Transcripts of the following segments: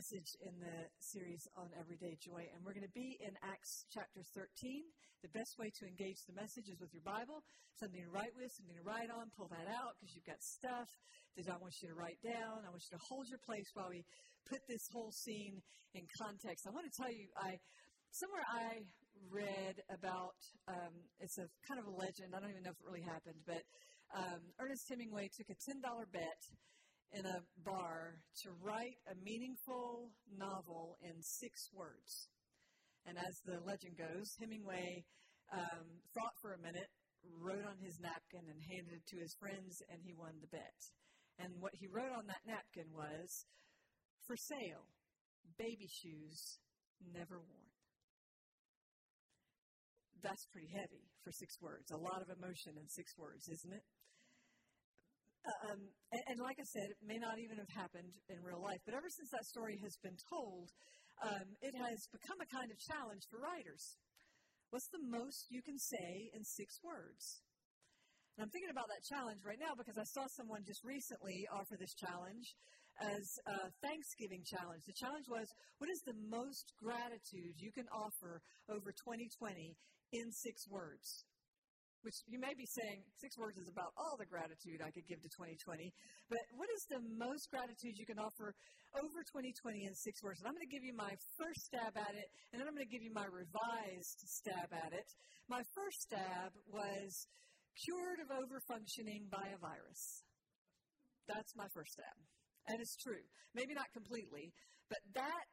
Message in the series on everyday joy, and we're going to be in Acts chapter 13. The best way to engage the message is with your Bible, something to write with, something to write on. Pull that out because you've got stuff that I want you to write down. I want you to hold your place while we put this whole scene in context. I want to tell you, I somewhere I read about um, it's a kind of a legend. I don't even know if it really happened, but um, Ernest Hemingway took a ten dollar bet in a bar to write a meaningful novel in six words. And as the legend goes, Hemingway um, thought for a minute, wrote on his napkin, and handed it to his friends, and he won the bet. And what he wrote on that napkin was, For sale, baby shoes never worn. That's pretty heavy for six words. A lot of emotion in six words, isn't it? Um, and, and, like I said, it may not even have happened in real life, but ever since that story has been told, um, it has become a kind of challenge for writers. What's the most you can say in six words? And I'm thinking about that challenge right now because I saw someone just recently offer this challenge as a Thanksgiving challenge. The challenge was, what is the most gratitude you can offer over 2020 in six words? Which you may be saying six words is about all the gratitude I could give to 2020. But what is the most gratitude you can offer over 2020 in six words? And I'm going to give you my first stab at it, and then I'm going to give you my revised stab at it. My first stab was cured of overfunctioning by a virus. That's my first stab. And it's true. Maybe not completely, but that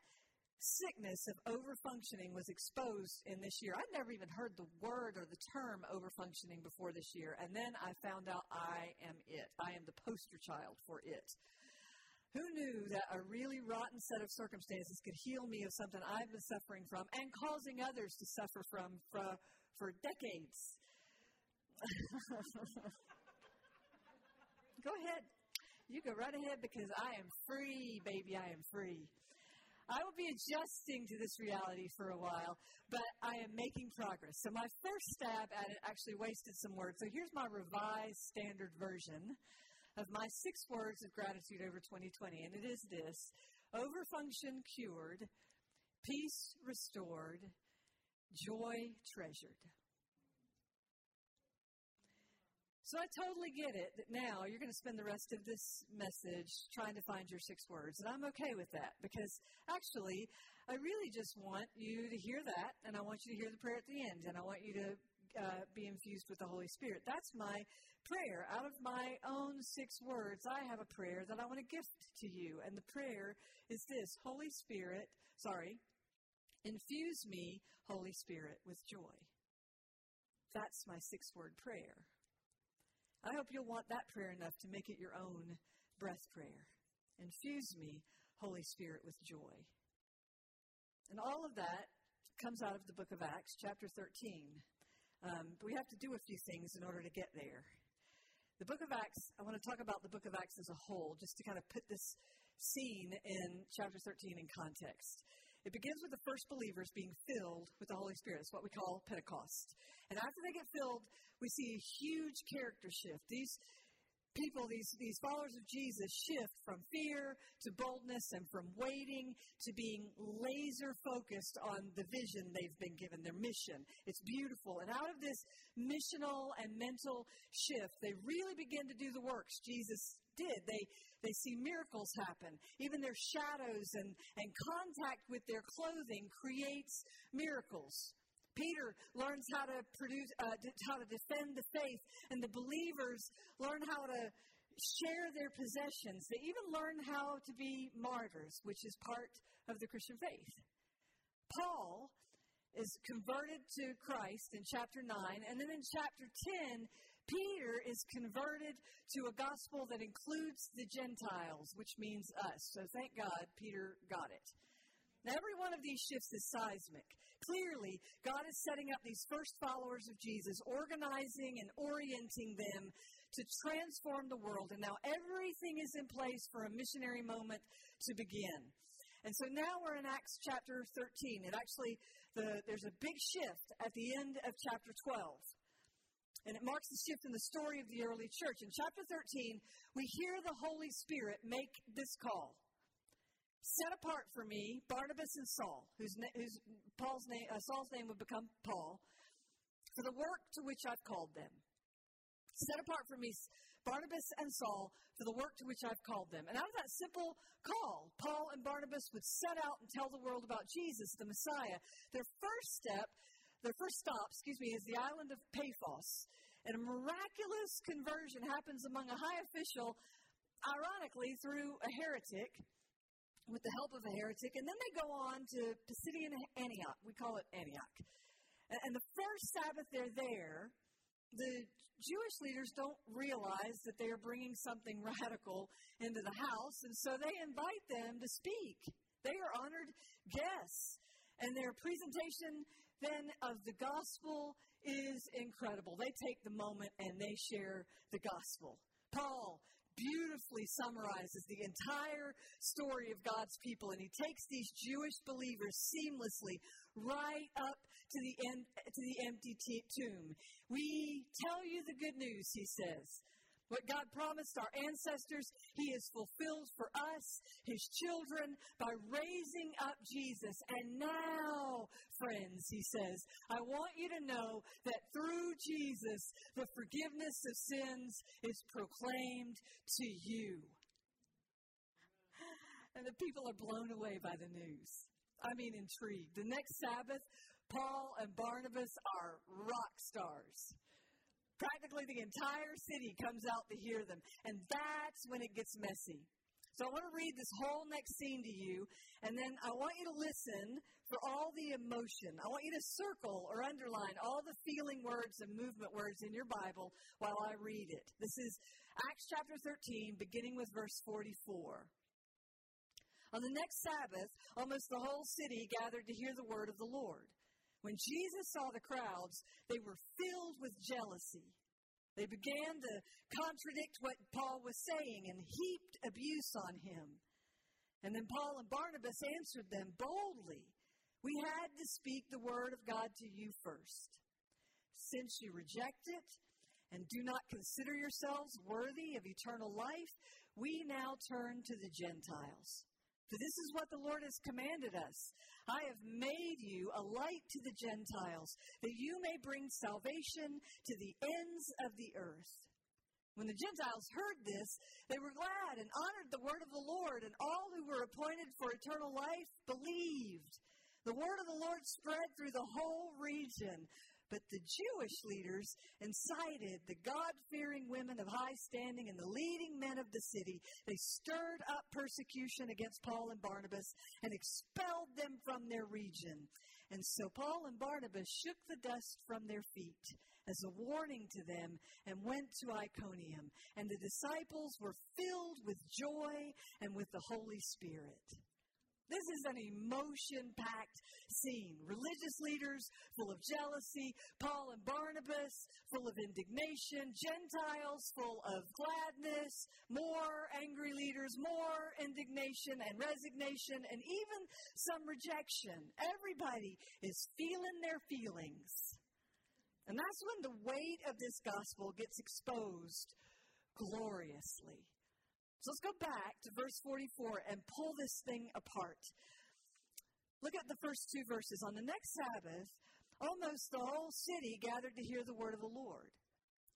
sickness of overfunctioning was exposed in this year. I'd never even heard the word or the term overfunctioning before this year, and then I found out I am it. I am the poster child for it. Who knew that a really rotten set of circumstances could heal me of something I've been suffering from and causing others to suffer from for, for decades? go ahead. You go right ahead because I am free, baby. I am free. I will be adjusting to this reality for a while, but I am making progress. So my first stab at it actually wasted some words. So here's my revised standard version of my six words of gratitude over 2020, and it is this overfunction cured, peace restored, joy treasured. So I totally get it that now you're going to spend the rest of this message trying to find your six words. And I'm okay with that because actually, I really just want you to hear that and I want you to hear the prayer at the end and I want you to uh, be infused with the Holy Spirit. That's my prayer. Out of my own six words, I have a prayer that I want to gift to you. And the prayer is this Holy Spirit, sorry, infuse me, Holy Spirit, with joy. That's my six word prayer. I hope you'll want that prayer enough to make it your own breath prayer. Infuse me, Holy Spirit, with joy. And all of that comes out of the book of Acts, chapter 13. Um, but we have to do a few things in order to get there. The book of Acts, I want to talk about the book of Acts as a whole, just to kind of put this scene in chapter 13 in context. It begins with the first believers being filled with the Holy Spirit. It's what we call Pentecost. And after they get filled, we see a huge character shift. These people, these, these followers of Jesus, shift from fear to boldness and from waiting to being laser focused on the vision they've been given, their mission. It's beautiful. And out of this missional and mental shift, they really begin to do the works Jesus did. They, they see miracles happen. Even their shadows and, and contact with their clothing creates miracles. Peter learns how to produce, uh, how to defend the faith, and the believers learn how to share their possessions. They even learn how to be martyrs, which is part of the Christian faith. Paul is converted to Christ in chapter 9, and then in chapter 10, Peter is converted to a gospel that includes the Gentiles, which means us. So thank God Peter got it. Now, every one of these shifts is seismic. Clearly, God is setting up these first followers of Jesus, organizing and orienting them to transform the world. And now everything is in place for a missionary moment to begin. And so now we're in Acts chapter 13. And actually, the, there's a big shift at the end of chapter 12. And it marks the shift in the story of the early church. In chapter 13, we hear the Holy Spirit make this call. Set apart for me Barnabas and Saul, whose, whose Paul's name, uh, Saul's name would become Paul, for the work to which I've called them. Set apart for me Barnabas and Saul for the work to which I've called them. And out of that simple call, Paul and Barnabas would set out and tell the world about Jesus, the Messiah. Their first step their first stop, excuse me, is the island of Paphos. And a miraculous conversion happens among a high official, ironically, through a heretic, with the help of a heretic. And then they go on to Pisidian Antioch. We call it Antioch. And the first Sabbath they're there, the Jewish leaders don't realize that they are bringing something radical into the house, and so they invite them to speak. They are honored guests. And their presentation then of the gospel is incredible. They take the moment and they share the gospel. Paul beautifully summarizes the entire story of God's people, and he takes these Jewish believers seamlessly right up to the end, to the empty t- tomb. We tell you the good news, he says. What God promised our ancestors, He has fulfilled for us, His children, by raising up Jesus. And now, friends, He says, I want you to know that through Jesus, the forgiveness of sins is proclaimed to you. And the people are blown away by the news. I mean, intrigued. The next Sabbath, Paul and Barnabas are rock stars. Practically the entire city comes out to hear them. And that's when it gets messy. So I want to read this whole next scene to you, and then I want you to listen for all the emotion. I want you to circle or underline all the feeling words and movement words in your Bible while I read it. This is Acts chapter 13, beginning with verse 44. On the next Sabbath, almost the whole city gathered to hear the word of the Lord. When Jesus saw the crowds, they were filled with jealousy. They began to contradict what Paul was saying and heaped abuse on him. And then Paul and Barnabas answered them boldly We had to speak the word of God to you first. Since you reject it and do not consider yourselves worthy of eternal life, we now turn to the Gentiles. For this is what the Lord has commanded us. I have made you a light to the Gentiles, that you may bring salvation to the ends of the earth. When the Gentiles heard this, they were glad and honored the word of the Lord, and all who were appointed for eternal life believed. The word of the Lord spread through the whole region. But the Jewish leaders incited the God fearing women of high standing and the leading men of the city. They stirred up persecution against Paul and Barnabas and expelled them from their region. And so Paul and Barnabas shook the dust from their feet as a warning to them and went to Iconium. And the disciples were filled with joy and with the Holy Spirit. This is an emotion packed scene. Religious leaders full of jealousy, Paul and Barnabas full of indignation, Gentiles full of gladness, more angry leaders, more indignation and resignation, and even some rejection. Everybody is feeling their feelings. And that's when the weight of this gospel gets exposed gloriously. So let's go back to verse 44 and pull this thing apart. Look at the first two verses. On the next Sabbath, almost the whole city gathered to hear the word of the Lord.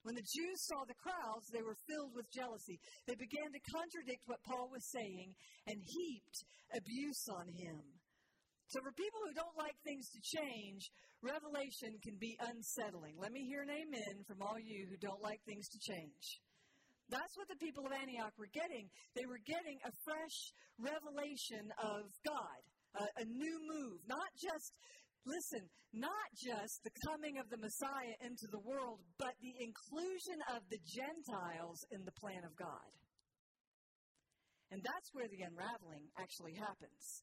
When the Jews saw the crowds, they were filled with jealousy. They began to contradict what Paul was saying and heaped abuse on him. So, for people who don't like things to change, revelation can be unsettling. Let me hear an amen from all you who don't like things to change. That's what the people of Antioch were getting. They were getting a fresh revelation of God, a, a new move, not just Listen, not just the coming of the Messiah into the world, but the inclusion of the Gentiles in the plan of God. And that's where the unraveling actually happens.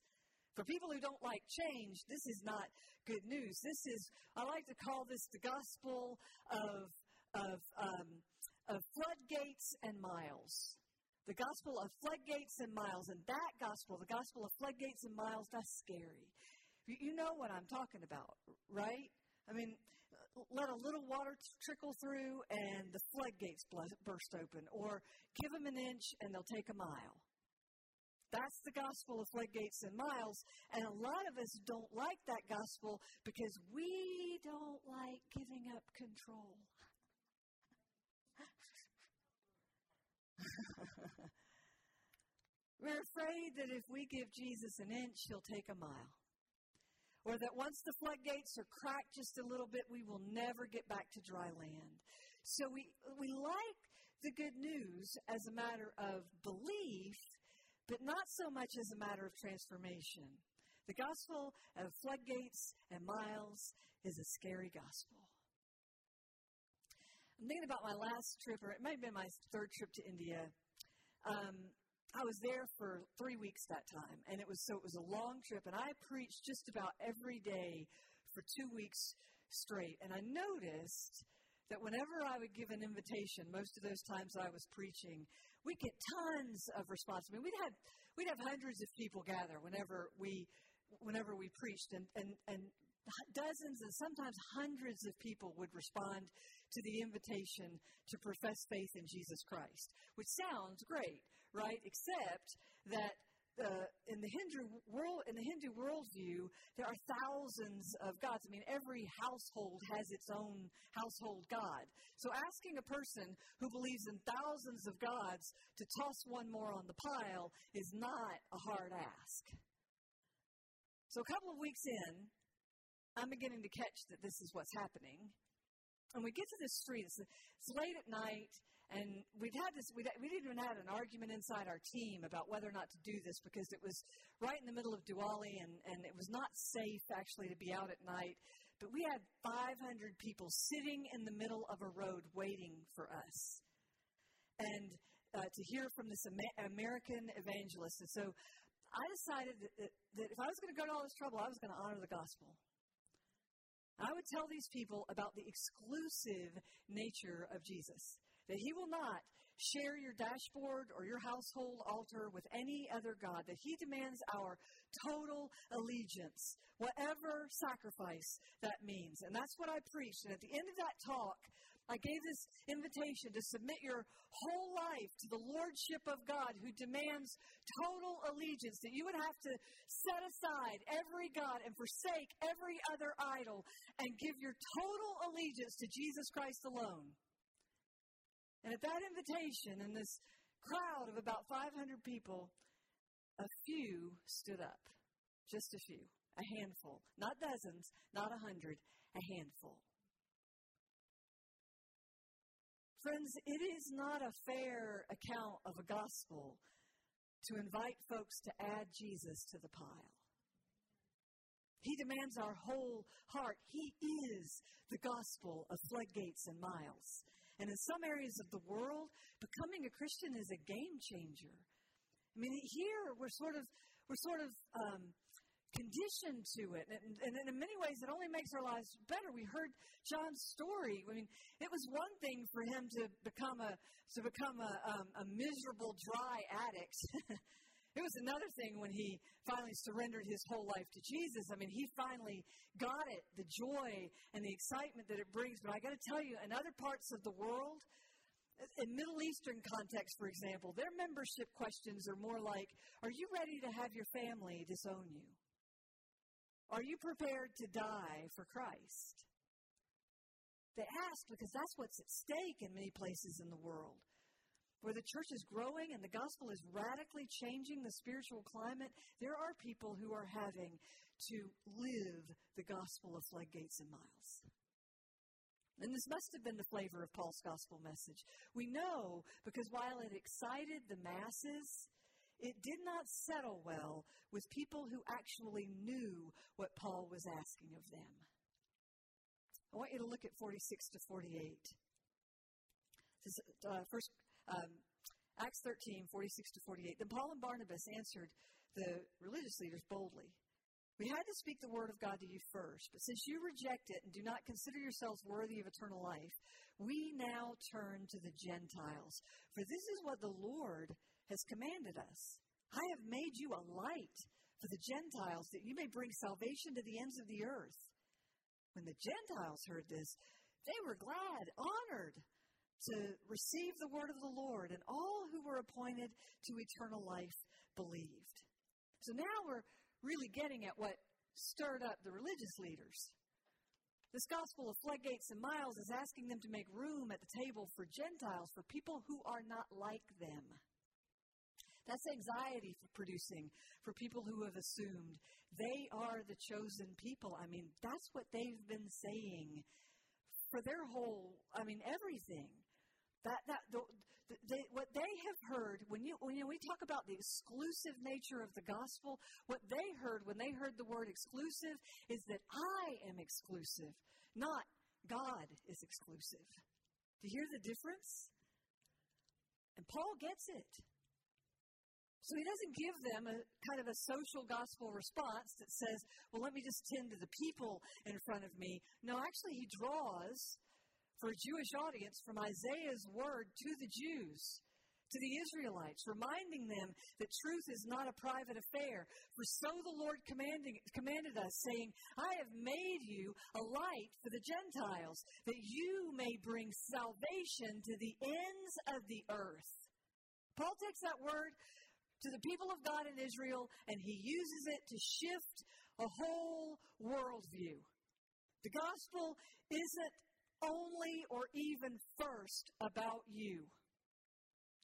For people who don't like change, this is not good news. This is, I like to call this the gospel of, of, um, of floodgates and miles. The gospel of floodgates and miles. And that gospel, the gospel of floodgates and miles, that's scary. You know what I'm talking about, right? I mean, let a little water trickle through and the floodgates burst open, or give them an inch and they'll take a mile. That's the gospel of floodgates and miles. And a lot of us don't like that gospel because we don't like giving up control. We're afraid that if we give Jesus an inch, he'll take a mile. Or that once the floodgates are cracked just a little bit, we will never get back to dry land. So we, we like the good news as a matter of belief, but not so much as a matter of transformation. The gospel of floodgates and miles is a scary gospel. I'm thinking about my last trip, or it might have been my third trip to India. Um, I was there for three weeks that time, and it was so it was a long trip, and I preached just about every day for two weeks straight. And I noticed that whenever I would give an invitation, most of those times I was preaching, we get tons of response. I mean, we'd have we'd have hundreds of people gather whenever we whenever we preached, and and and dozens and sometimes hundreds of people would respond to the invitation to profess faith in Jesus Christ, which sounds great right? Except that uh, in the Hindu world, in the Hindu worldview, there are thousands of gods. I mean, every household has its own household god. So, asking a person who believes in thousands of gods to toss one more on the pile is not a hard ask. So, a couple of weeks in, I'm beginning to catch that this is what's happening. And we get to this street. It's, it's late at night. And we'd had this, we'd, we'd even had an argument inside our team about whether or not to do this because it was right in the middle of Diwali and, and it was not safe actually to be out at night. But we had 500 people sitting in the middle of a road waiting for us. And uh, to hear from this Amer- American evangelist. And so I decided that, that, that if I was going to go to all this trouble, I was going to honor the gospel. I would tell these people about the exclusive nature of Jesus that He will not share your dashboard or your household altar with any other God, that He demands our total allegiance, whatever sacrifice that means. And that's what I preached. And at the end of that talk, I gave this invitation to submit your whole life to the Lordship of God who demands total allegiance, that you would have to set aside every God and forsake every other idol and give your total allegiance to Jesus Christ alone. And at that invitation, in this crowd of about 500 people, a few stood up. Just a few. A handful. Not dozens, not a hundred, a handful. Friends, it is not a fair account of a gospel to invite folks to add Jesus to the pile. He demands our whole heart. He is the gospel of floodgates and miles. And in some areas of the world, becoming a Christian is a game changer. I mean, here we're sort of we're sort of um, conditioned to it, and, and, in many ways, it only makes our lives better. We heard John's story. I mean, it was one thing for him to become a to become a, um, a miserable dry addict. It was another thing when he finally surrendered his whole life to Jesus. I mean, he finally got it, the joy and the excitement that it brings. But I got to tell you, in other parts of the world, in Middle Eastern context, for example, their membership questions are more like Are you ready to have your family disown you? Are you prepared to die for Christ? They ask because that's what's at stake in many places in the world where the church is growing and the gospel is radically changing the spiritual climate, there are people who are having to live the gospel of floodgates and miles. And this must have been the flavor of Paul's gospel message. We know because while it excited the masses, it did not settle well with people who actually knew what Paul was asking of them. I want you to look at 46 to 48. This is, uh, first, um, Acts 13, 46 to 48. Then Paul and Barnabas answered the religious leaders boldly. We had to speak the word of God to you first, but since you reject it and do not consider yourselves worthy of eternal life, we now turn to the Gentiles. For this is what the Lord has commanded us I have made you a light for the Gentiles, that you may bring salvation to the ends of the earth. When the Gentiles heard this, they were glad, honored to receive the word of the Lord, and all who were appointed to eternal life believed. So now we're really getting at what stirred up the religious leaders. This gospel of floodgates and miles is asking them to make room at the table for Gentiles, for people who are not like them. That's anxiety producing for people who have assumed they are the chosen people. I mean, that's what they've been saying for their whole, I mean, everything. That, that, the, they, what they have heard, when, you, when you know, we talk about the exclusive nature of the gospel, what they heard when they heard the word exclusive is that I am exclusive, not God is exclusive. Do you hear the difference? And Paul gets it. So he doesn't give them a kind of a social gospel response that says, well, let me just tend to the people in front of me. No, actually, he draws for a Jewish audience from Isaiah's word to the Jews, to the Israelites, reminding them that truth is not a private affair. For so the Lord commanded us, saying, I have made you a light for the Gentiles, that you may bring salvation to the ends of the earth. Paul takes that word to the people of God in Israel and he uses it to shift a whole worldview. The gospel isn't only or even first about you.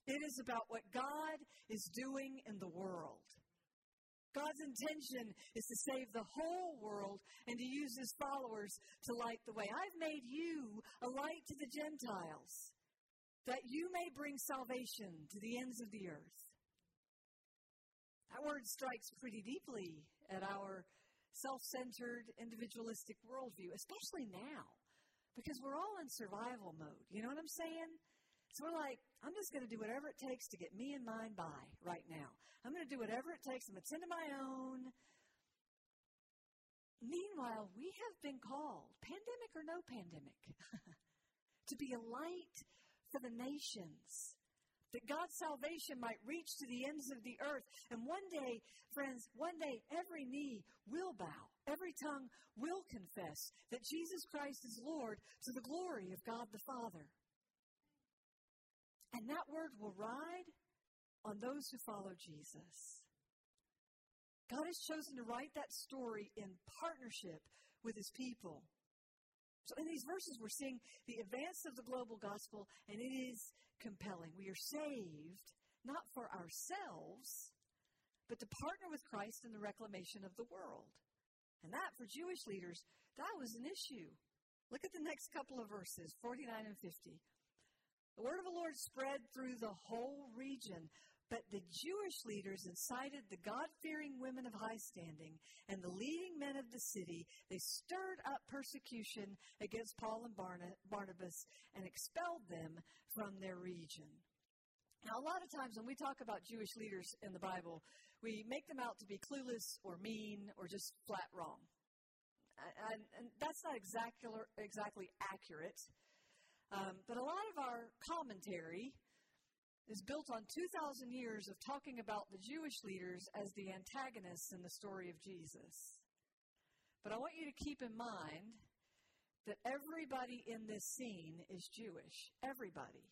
It is about what God is doing in the world. God's intention is to save the whole world and to use his followers to light the way. I've made you a light to the Gentiles, that you may bring salvation to the ends of the earth. That word strikes pretty deeply at our self centered, individualistic worldview, especially now because we're all in survival mode. You know what I'm saying? So we're like, I'm just going to do whatever it takes to get me and mine by right now. I'm going to do whatever it takes. I'm going to tend to my own. Meanwhile, we have been called, pandemic or no pandemic, to be a light for the nations that God's salvation might reach to the ends of the earth. And one day, friends, one day every knee will bow, every tongue will confess that Jesus Christ is Lord to the glory of God the Father. And that word will ride on those who follow Jesus. God has chosen to write that story in partnership with his people. So in these verses, we're seeing the advance of the global gospel, and it is compelling. We are saved not for ourselves, but to partner with Christ in the reclamation of the world. And that, for Jewish leaders, that was an issue. Look at the next couple of verses, 49 and 50. The word of the Lord spread through the whole region, but the Jewish leaders incited the God fearing women of high standing and the leading men of the city. They stirred up persecution against Paul and Barnabas and expelled them from their region. Now, a lot of times when we talk about Jewish leaders in the Bible, we make them out to be clueless or mean or just flat wrong. And, and that's not exactly, exactly accurate. Um, but a lot of our commentary is built on 2,000 years of talking about the Jewish leaders as the antagonists in the story of Jesus. But I want you to keep in mind that everybody in this scene is Jewish. Everybody.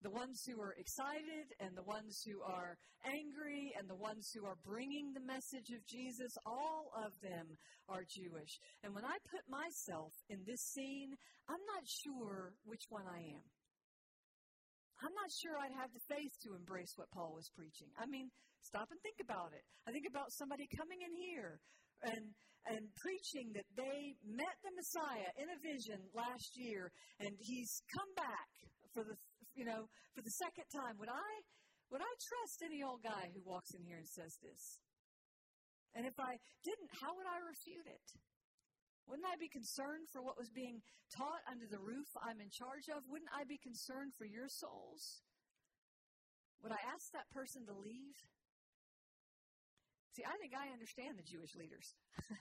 The ones who are excited and the ones who are angry and the ones who are bringing the message of Jesus, all of them are Jewish. And when I put myself in this scene, I'm not sure which one I am. I'm not sure I'd have the faith to embrace what Paul was preaching. I mean, stop and think about it. I think about somebody coming in here and and preaching that they met the Messiah in a vision last year, and he's come back for the you know for the second time. Would I Would I trust any old guy who walks in here and says this? And if I didn't, how would I refute it? Wouldn't I be concerned for what was being taught under the roof I'm in charge of? Wouldn't I be concerned for your souls? Would I ask that person to leave? See, I think I understand the Jewish leaders.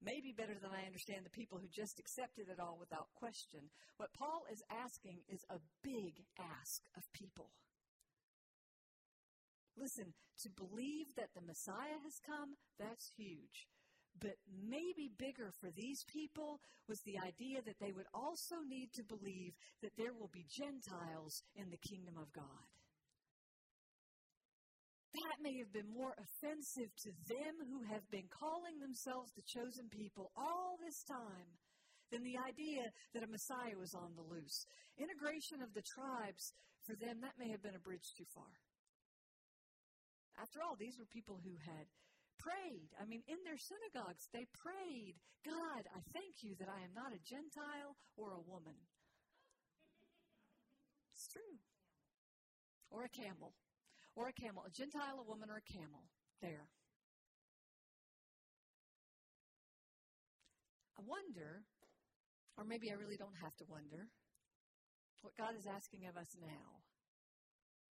Maybe better than I understand the people who just accepted it all without question. What Paul is asking is a big ask of people. Listen, to believe that the Messiah has come, that's huge. But maybe bigger for these people was the idea that they would also need to believe that there will be Gentiles in the kingdom of God that may have been more offensive to them who have been calling themselves the chosen people all this time than the idea that a Messiah was on the loose. Integration of the tribes, for them, that may have been a bridge too far. After all, these were people who had prayed. I mean, in their synagogues, they prayed, God, I thank you that I am not a Gentile or a woman. It's true. Or a camel or a camel, a Gentile, a woman, or a camel. There. I wonder, or maybe I really don't have to wonder, what God is asking of us now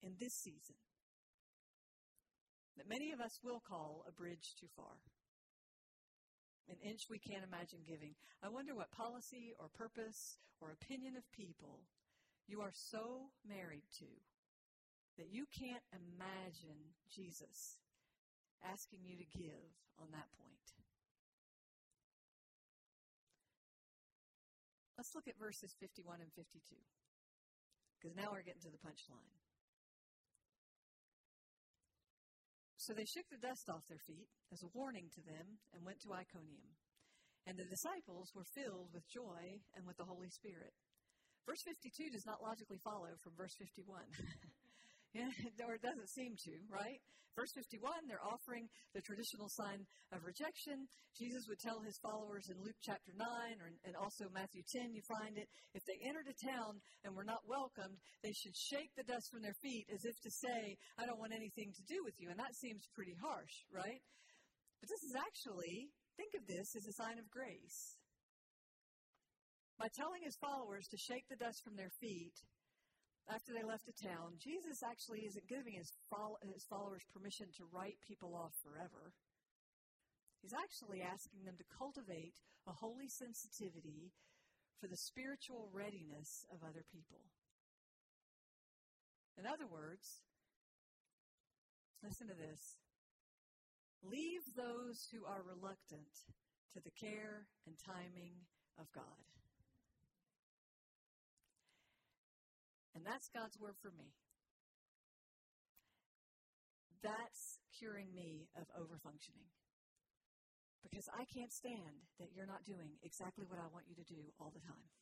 in this season that many of us will call a bridge too far. An inch we can't imagine giving. I wonder what policy or purpose or opinion of people you are so married to that you can't imagine Jesus asking you to give on that point. Let's look at verses 51 and 52, because now we're getting to the punchline. So they shook the dust off their feet as a warning to them and went to Iconium. And the disciples were filled with joy and with the Holy Spirit. Verse 52 does not logically follow from verse 51. or it doesn't seem to, right? Verse 51, they're offering the traditional sign of rejection. Jesus would tell his followers in Luke chapter 9 or, and also Matthew 10, you find it, if they entered a town and were not welcomed, they should shake the dust from their feet as if to say, I don't want anything to do with you. And that seems pretty harsh, right? But this is actually, think of this as a sign of grace. By telling his followers to shake the dust from their feet, after they left the town, Jesus actually isn't giving his, his followers permission to write people off forever. He's actually asking them to cultivate a holy sensitivity for the spiritual readiness of other people. In other words, listen to this leave those who are reluctant to the care and timing of God. And that's God's word for me. That's curing me of overfunctioning. Because I can't stand that you're not doing exactly what I want you to do all the time.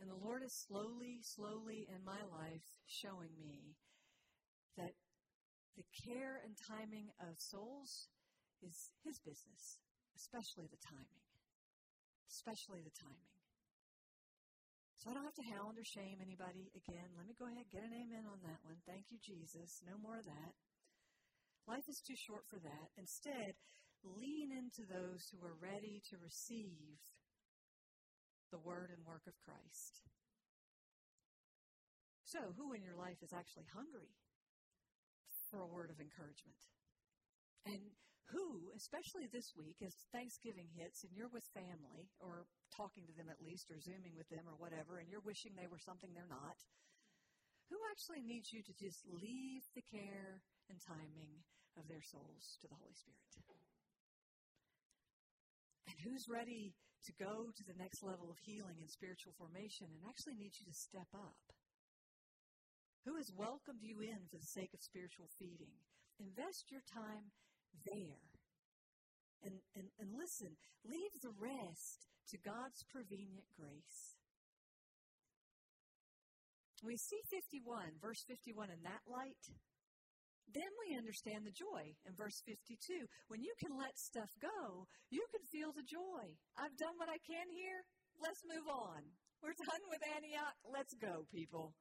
And the Lord is slowly, slowly in my life showing me that the care and timing of souls is His business, especially the timing. Especially the timing. So I don't have to hound or shame anybody again. Let me go ahead get an amen on that one. Thank you, Jesus. No more of that. Life is too short for that. Instead, lean into those who are ready to receive the word and work of Christ. So, who in your life is actually hungry for a word of encouragement? And who, especially this week, as Thanksgiving hits and you're with family, or talking to them at least, or Zooming with them, or whatever, and you're wishing they were something they're not, who actually needs you to just leave the care and timing of their souls to the Holy Spirit? And who's ready to go to the next level of healing and spiritual formation and actually needs you to step up? Who has welcomed you in for the sake of spiritual feeding? Invest your time there. And, and, and listen, leave the rest to God's prevenient grace. We see 51, verse 51 in that light. Then we understand the joy in verse 52. When you can let stuff go, you can feel the joy. I've done what I can here. Let's move on. We're done with Antioch. Let's go, people.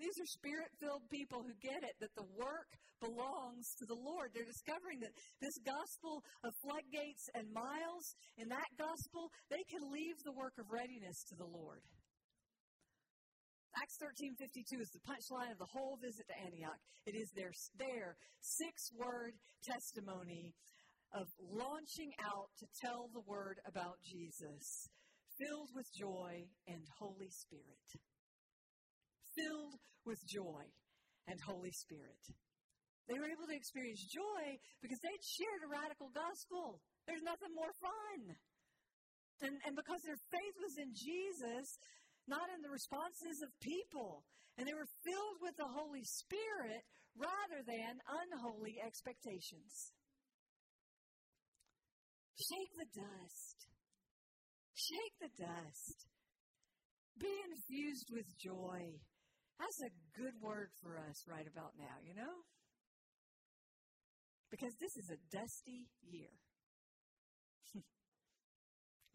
These are spirit filled people who get it that the work belongs to the Lord. They're discovering that this gospel of floodgates and miles, in that gospel, they can leave the work of readiness to the Lord. Acts 13:52 is the punchline of the whole visit to Antioch. It is their, their six-word testimony of launching out to tell the word about Jesus, filled with joy and Holy Spirit. Filled with joy and Holy Spirit. They were able to experience joy because they'd shared a radical gospel. There's nothing more fun. And, and because their faith was in Jesus, not in the responses of people. And they were filled with the Holy Spirit rather than unholy expectations. Shake the dust. Shake the dust. Be infused with joy. That's a good word for us right about now, you know? Because this is a dusty year.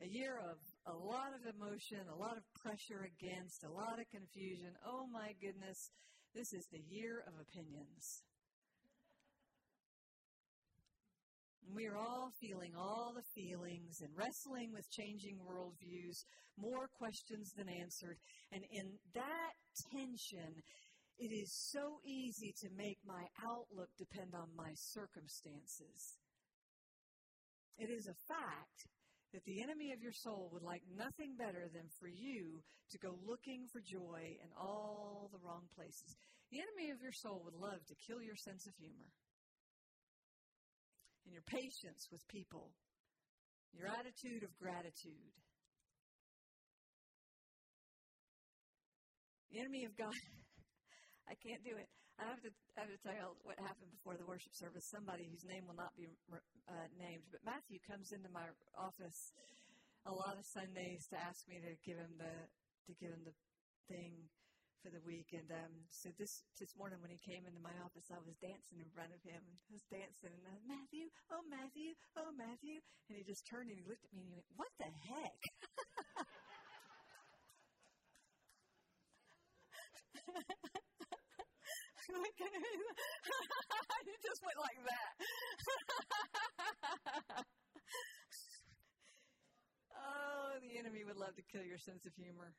a year of a lot of emotion, a lot of pressure against, a lot of confusion. Oh my goodness, this is the year of opinions. We are all feeling all the feelings and wrestling with changing worldviews, more questions than answered. And in that tension, it is so easy to make my outlook depend on my circumstances. It is a fact that the enemy of your soul would like nothing better than for you to go looking for joy in all the wrong places. The enemy of your soul would love to kill your sense of humor and your patience with people, your attitude of gratitude. The enemy of God, I can't do it. I have to, I have to tell you what happened before the worship service. Somebody whose name will not be uh, named, but Matthew comes into my office a lot of Sundays to ask me to give him the to give him the thing for the week. And um, so this this morning when he came into my office, I was dancing in front of him. I was dancing, and I was, Matthew, oh Matthew, oh Matthew, and he just turned and he looked at me and he went, "What the heck?" you just went like that. oh, the enemy would love to kill your sense of humor.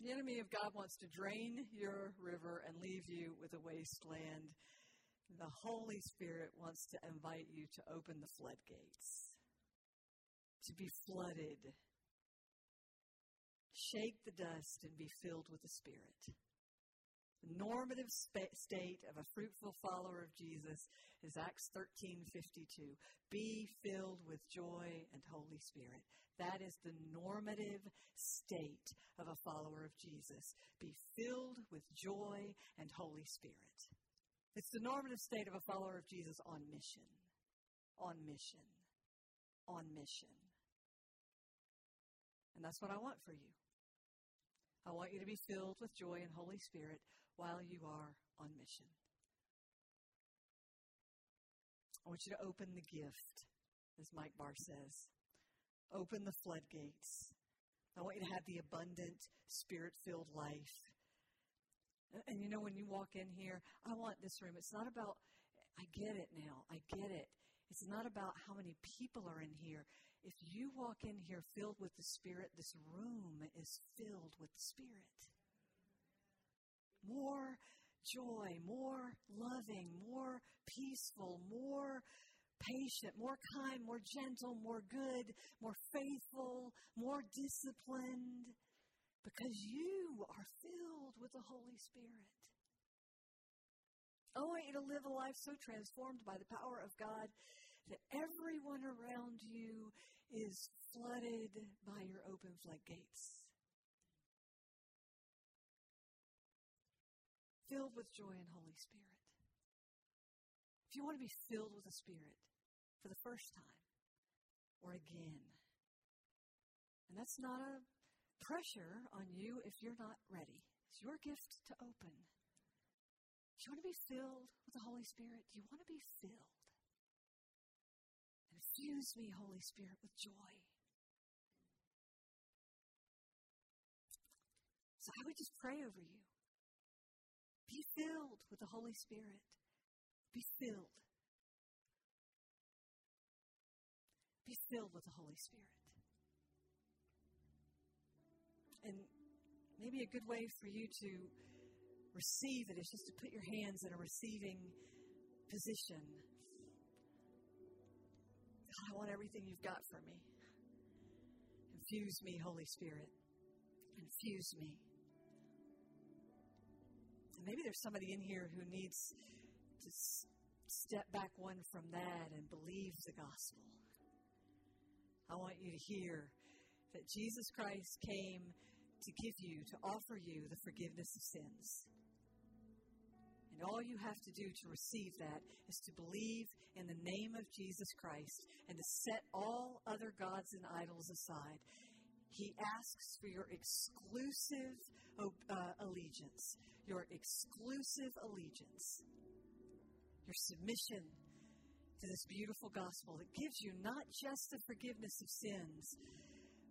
The enemy of God wants to drain your river and leave you with a wasteland. The Holy Spirit wants to invite you to open the floodgates, to be flooded shake the dust and be filled with the Spirit. The normative sp- state of a fruitful follower of Jesus is Acts 13:52. Be filled with joy and Holy Spirit. That is the normative state of a follower of Jesus. Be filled with joy and Holy Spirit. It's the normative state of a follower of Jesus on mission. On mission. On mission. And that's what I want for you. I want you to be filled with joy and Holy Spirit while you are on mission. I want you to open the gift, as Mike Barr says. Open the floodgates. I want you to have the abundant, spirit filled life. And, you know, when you walk in here, I want this room. It's not about, I get it now. I get it. It's not about how many people are in here. If you walk in here filled with the Spirit, this room is filled with the Spirit. More joy, more loving, more peaceful, more patient, more kind, more gentle, more good, more faithful, more disciplined, because you are filled with the Holy Spirit. Oh, I want you to live a life so transformed by the power of God that everyone around you is flooded by your open floodgates. Filled with joy and Holy Spirit. If you want to be filled with the Spirit for the first time or again, and that's not a pressure on you if you're not ready. It's your gift to open. Do you want to be filled with the Holy Spirit? Do you want to be filled? Infuse me, Holy Spirit, with joy. So I would just pray over you. Be filled with the Holy Spirit. Be filled. Filled with the Holy Spirit. And maybe a good way for you to receive it is just to put your hands in a receiving position. God, I want everything you've got for me. Infuse me, Holy Spirit. Infuse me. And maybe there's somebody in here who needs to step back one from that and believe the gospel. I want you to hear that Jesus Christ came to give you, to offer you the forgiveness of sins. And all you have to do to receive that is to believe in the name of Jesus Christ and to set all other gods and idols aside. He asks for your exclusive uh, allegiance, your exclusive allegiance, your submission to this beautiful gospel that gives you not just the forgiveness of sins,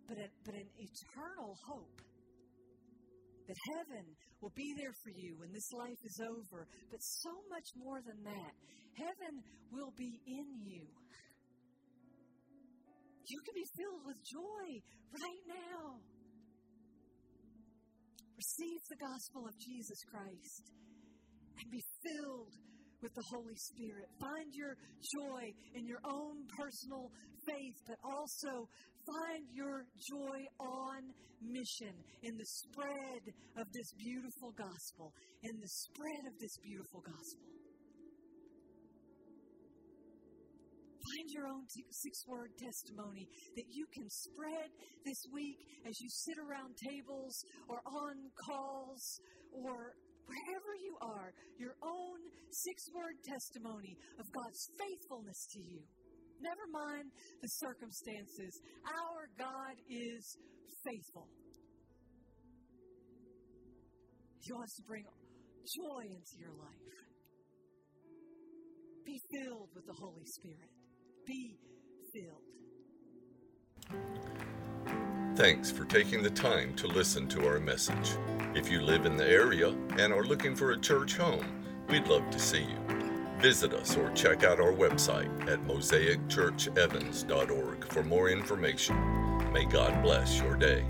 but, a, but an eternal hope that heaven will be there for you when this life is over. But so much more than that, heaven will be in you. You can be filled with joy right now. Receive the gospel of Jesus Christ and be filled with the Holy Spirit. Find your joy in your own personal faith, but also find your joy on mission in the spread of this beautiful gospel, in the spread of this beautiful gospel. Find your own six word testimony that you can spread this week as you sit around tables or on calls or wherever you are, your own six word testimony of God's faithfulness to you. Never mind the circumstances. Our God is faithful. He wants to bring joy into your life. Be filled with the Holy Spirit. Be filled. Thanks for taking the time to listen to our message. If you live in the area and are looking for a church home, we'd love to see you. Visit us or check out our website at mosaicchurchevans.org for more information. May God bless your day.